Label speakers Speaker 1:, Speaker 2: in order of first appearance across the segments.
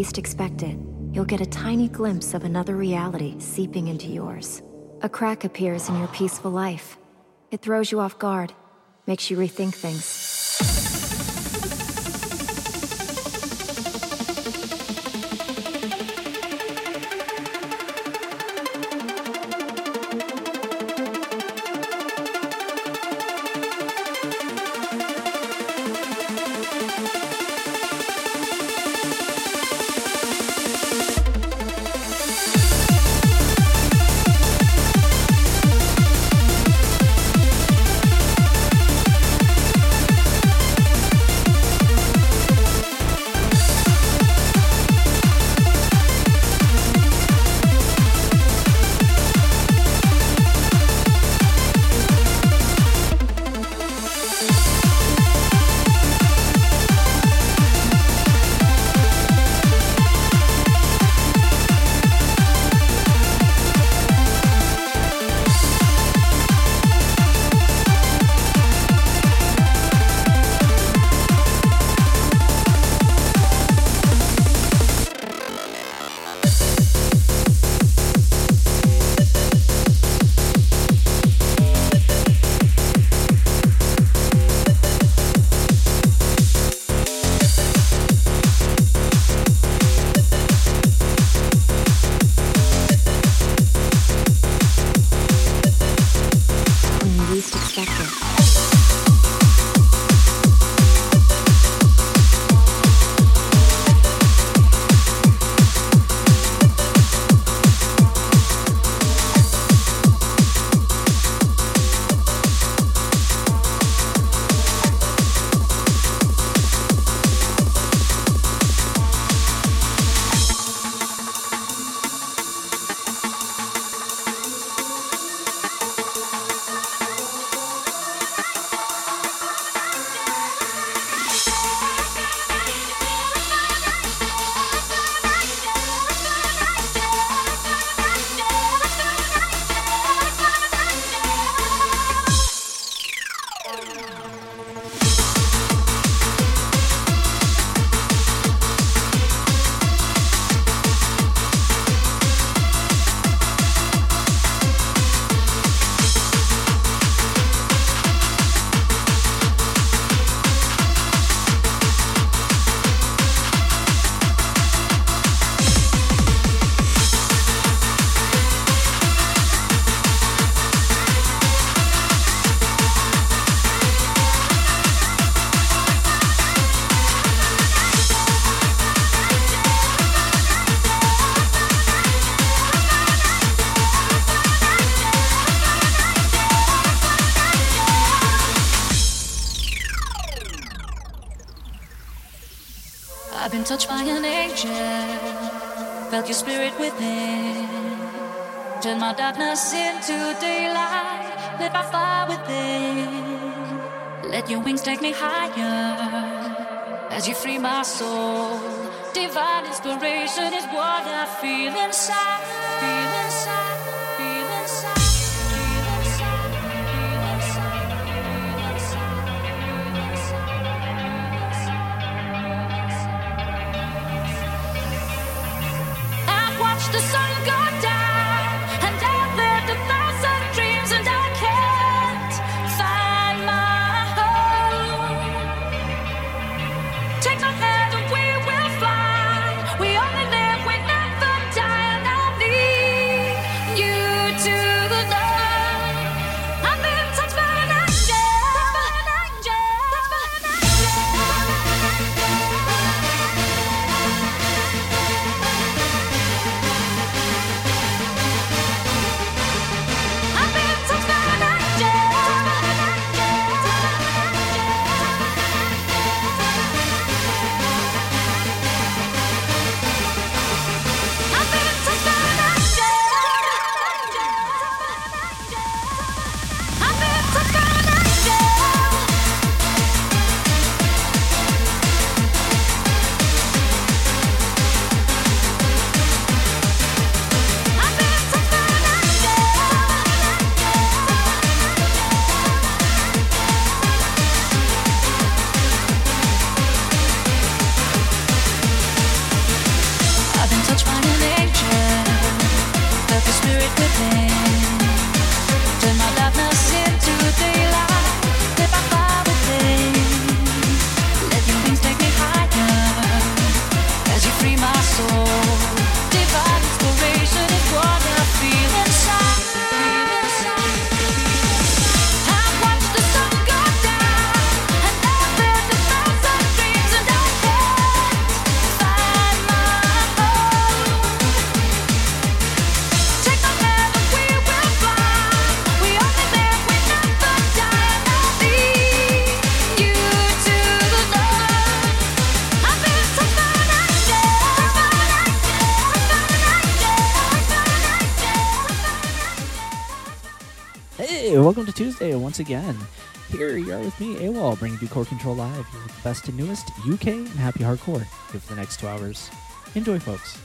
Speaker 1: least expect it, you'll get a tiny glimpse of another reality seeping into yours. A crack appears in your peaceful life. It throws you off guard, makes you rethink things.
Speaker 2: Darkness into daylight. Lit my fire within. Let your wings take me higher as you free my soul. Divine inspiration is what I feel inside. Feel inside. The sun once again. Here you are with me, AWOL, bringing you Core Control Live, the best and newest UK and happy hardcore here for the next two hours. Enjoy, folks.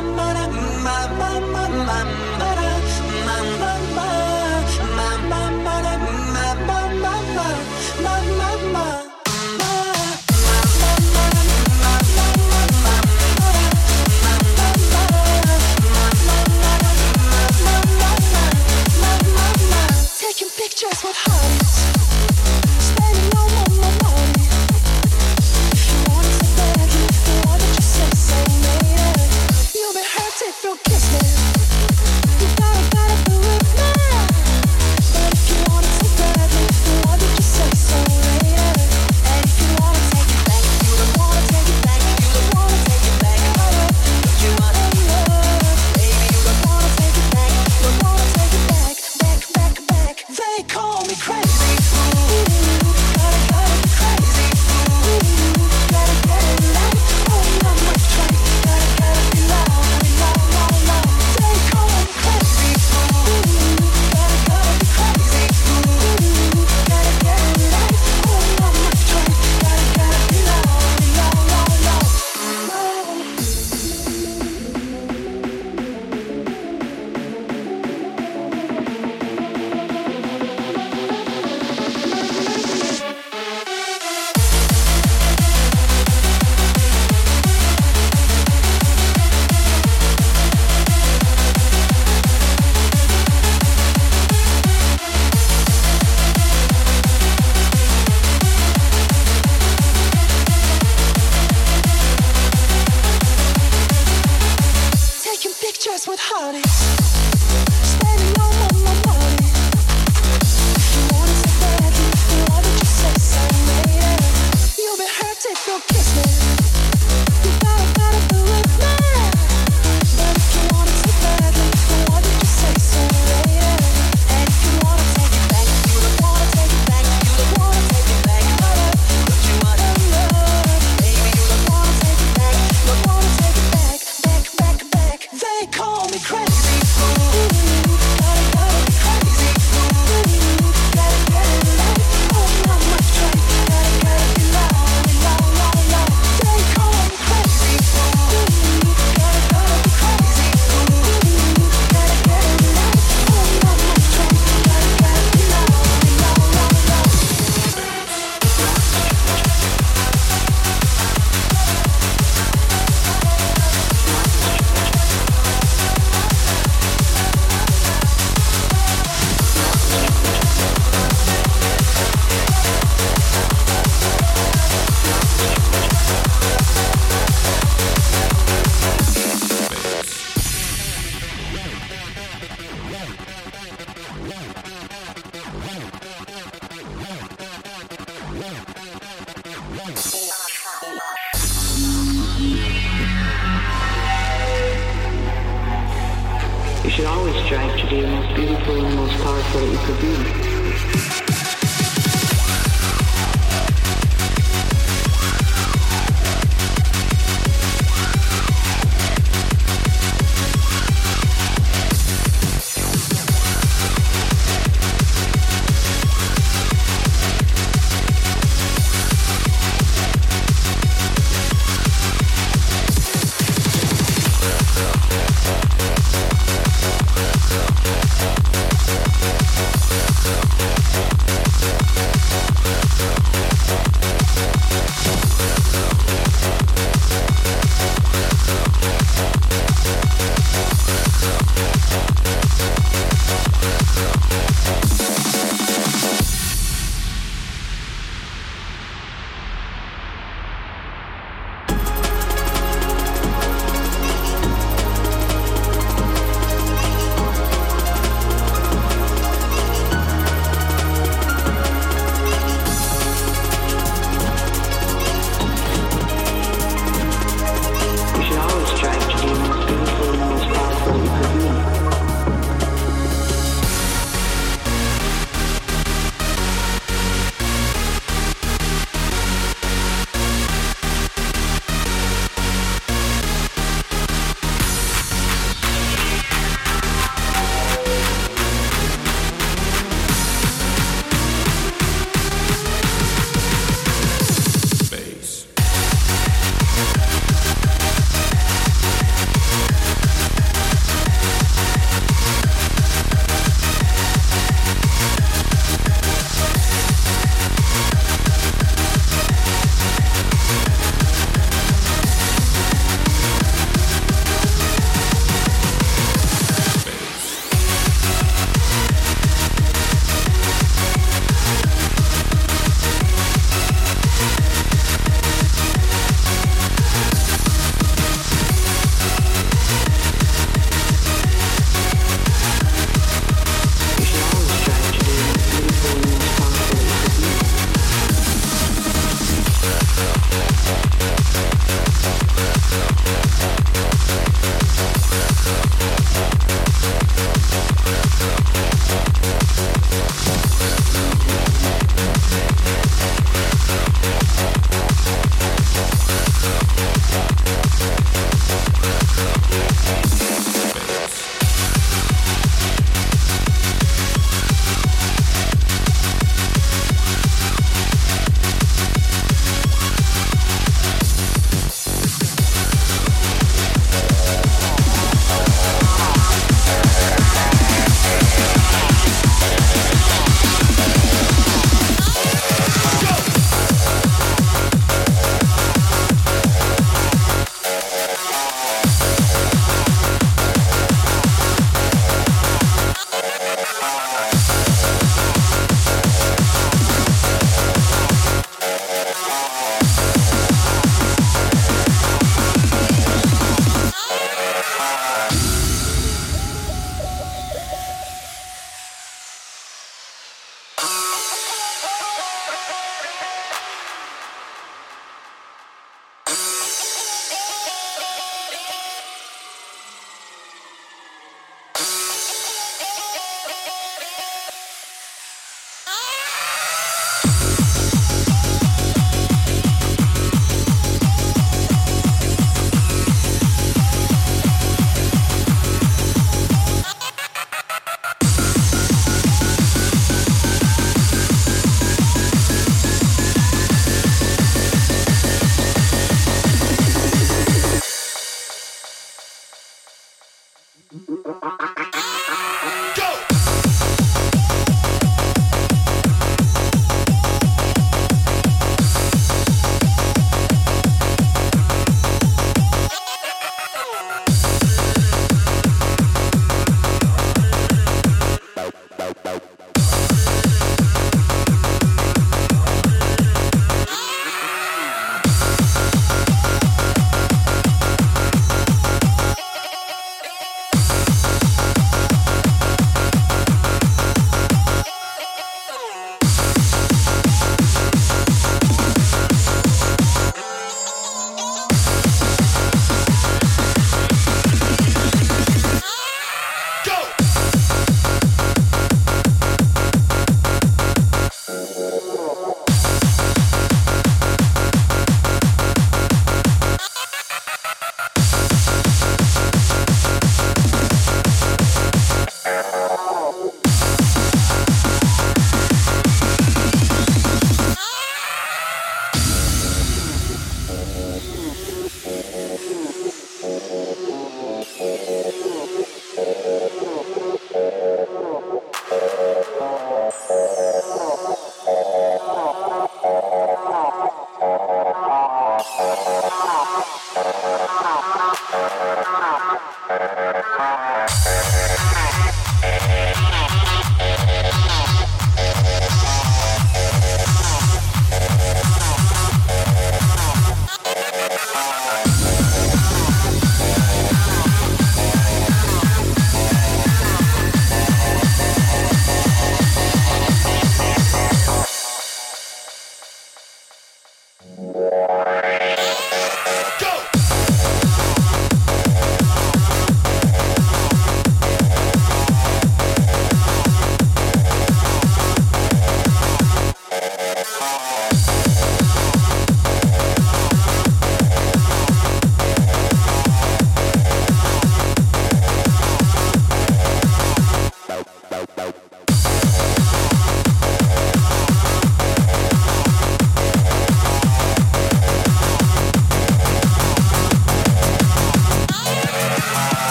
Speaker 3: Yeah.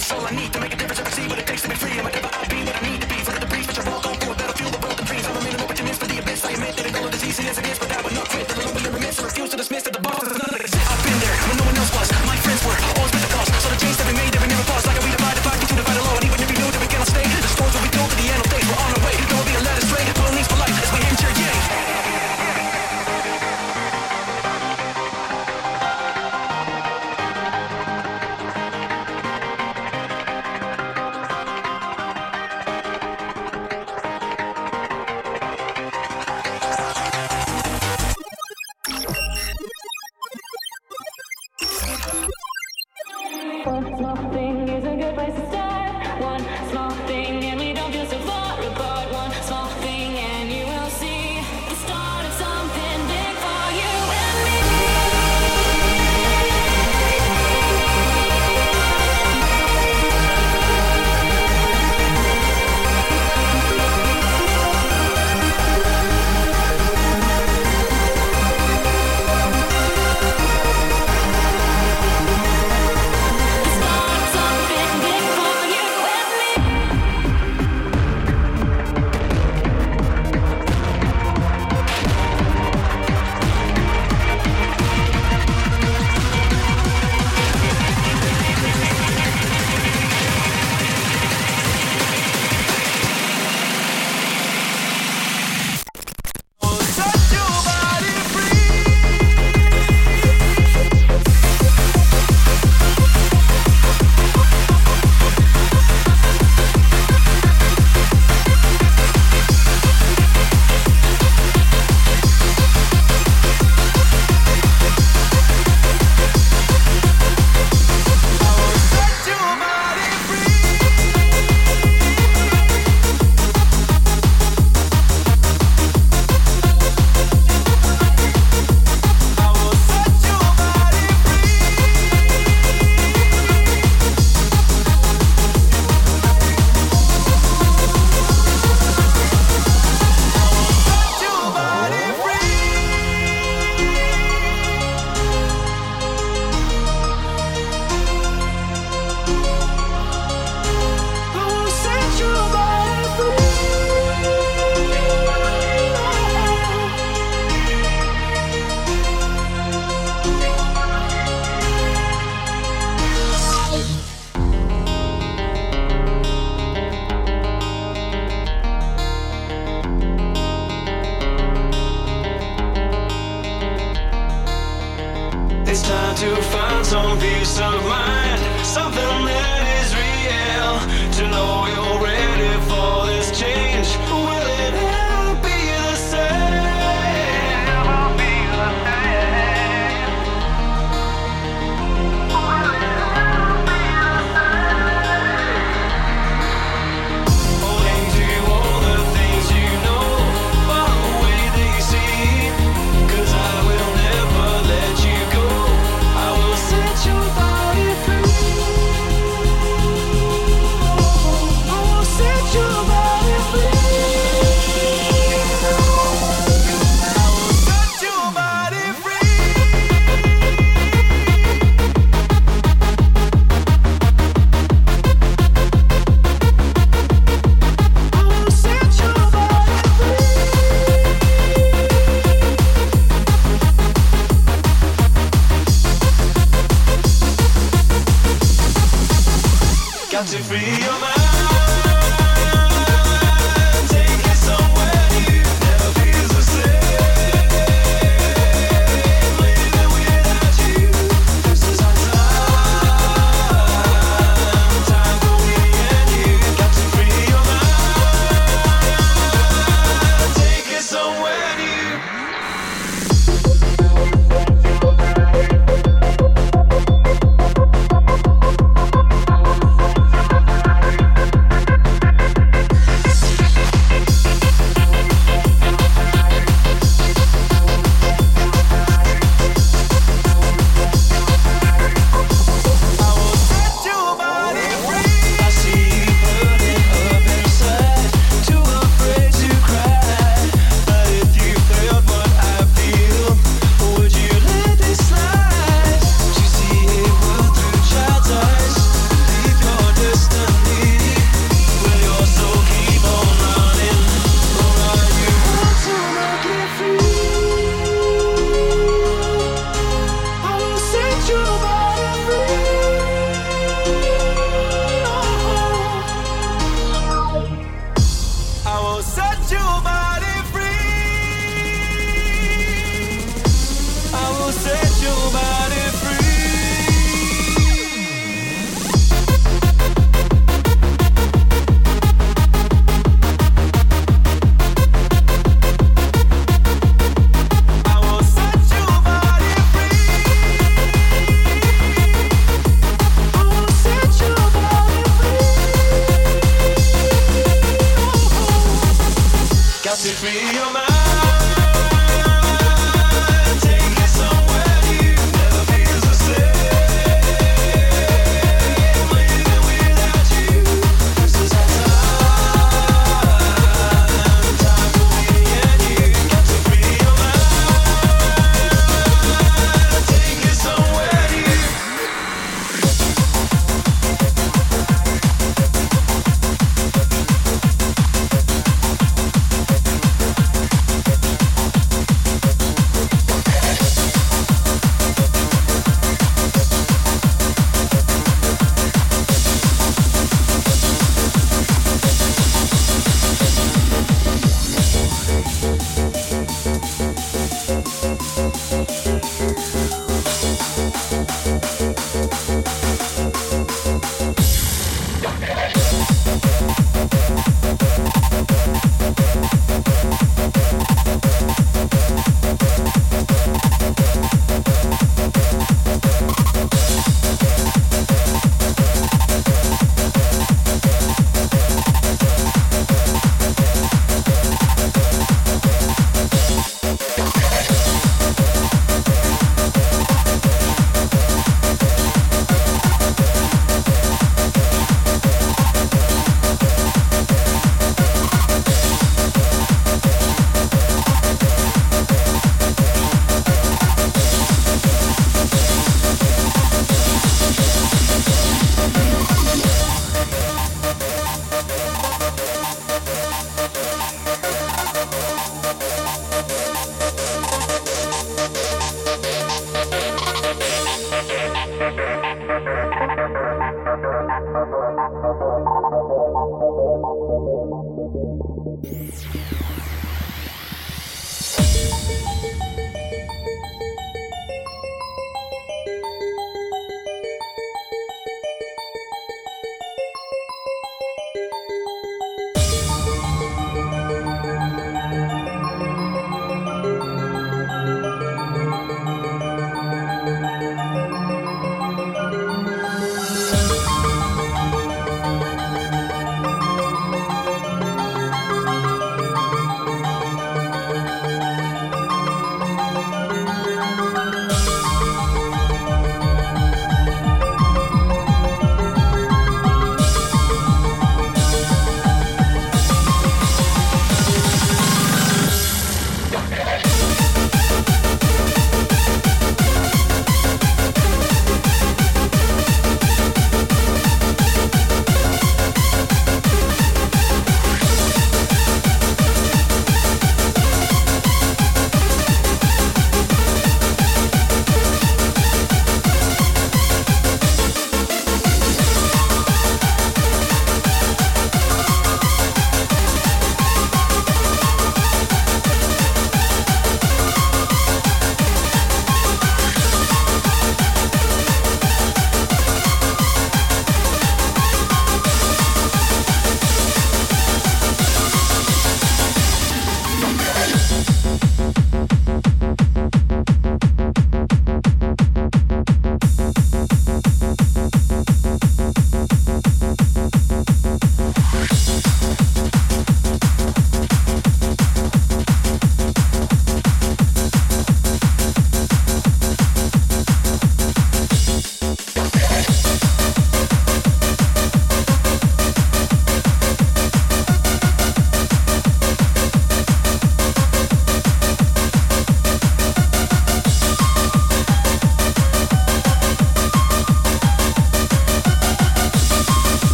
Speaker 4: It's all I need
Speaker 2: to make a difference ever see what it takes to be free.
Speaker 5: I'm
Speaker 6: a I be what I need to be. Flick the breeze, but you're all gone for a battlefield, the world dreams. I'm a minimum opportunist for the abyss. I
Speaker 7: admit that it's
Speaker 2: all as it is, but I not quit. The
Speaker 8: little remiss, I refuse to dismiss that the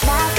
Speaker 8: this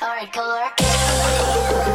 Speaker 8: hardcore?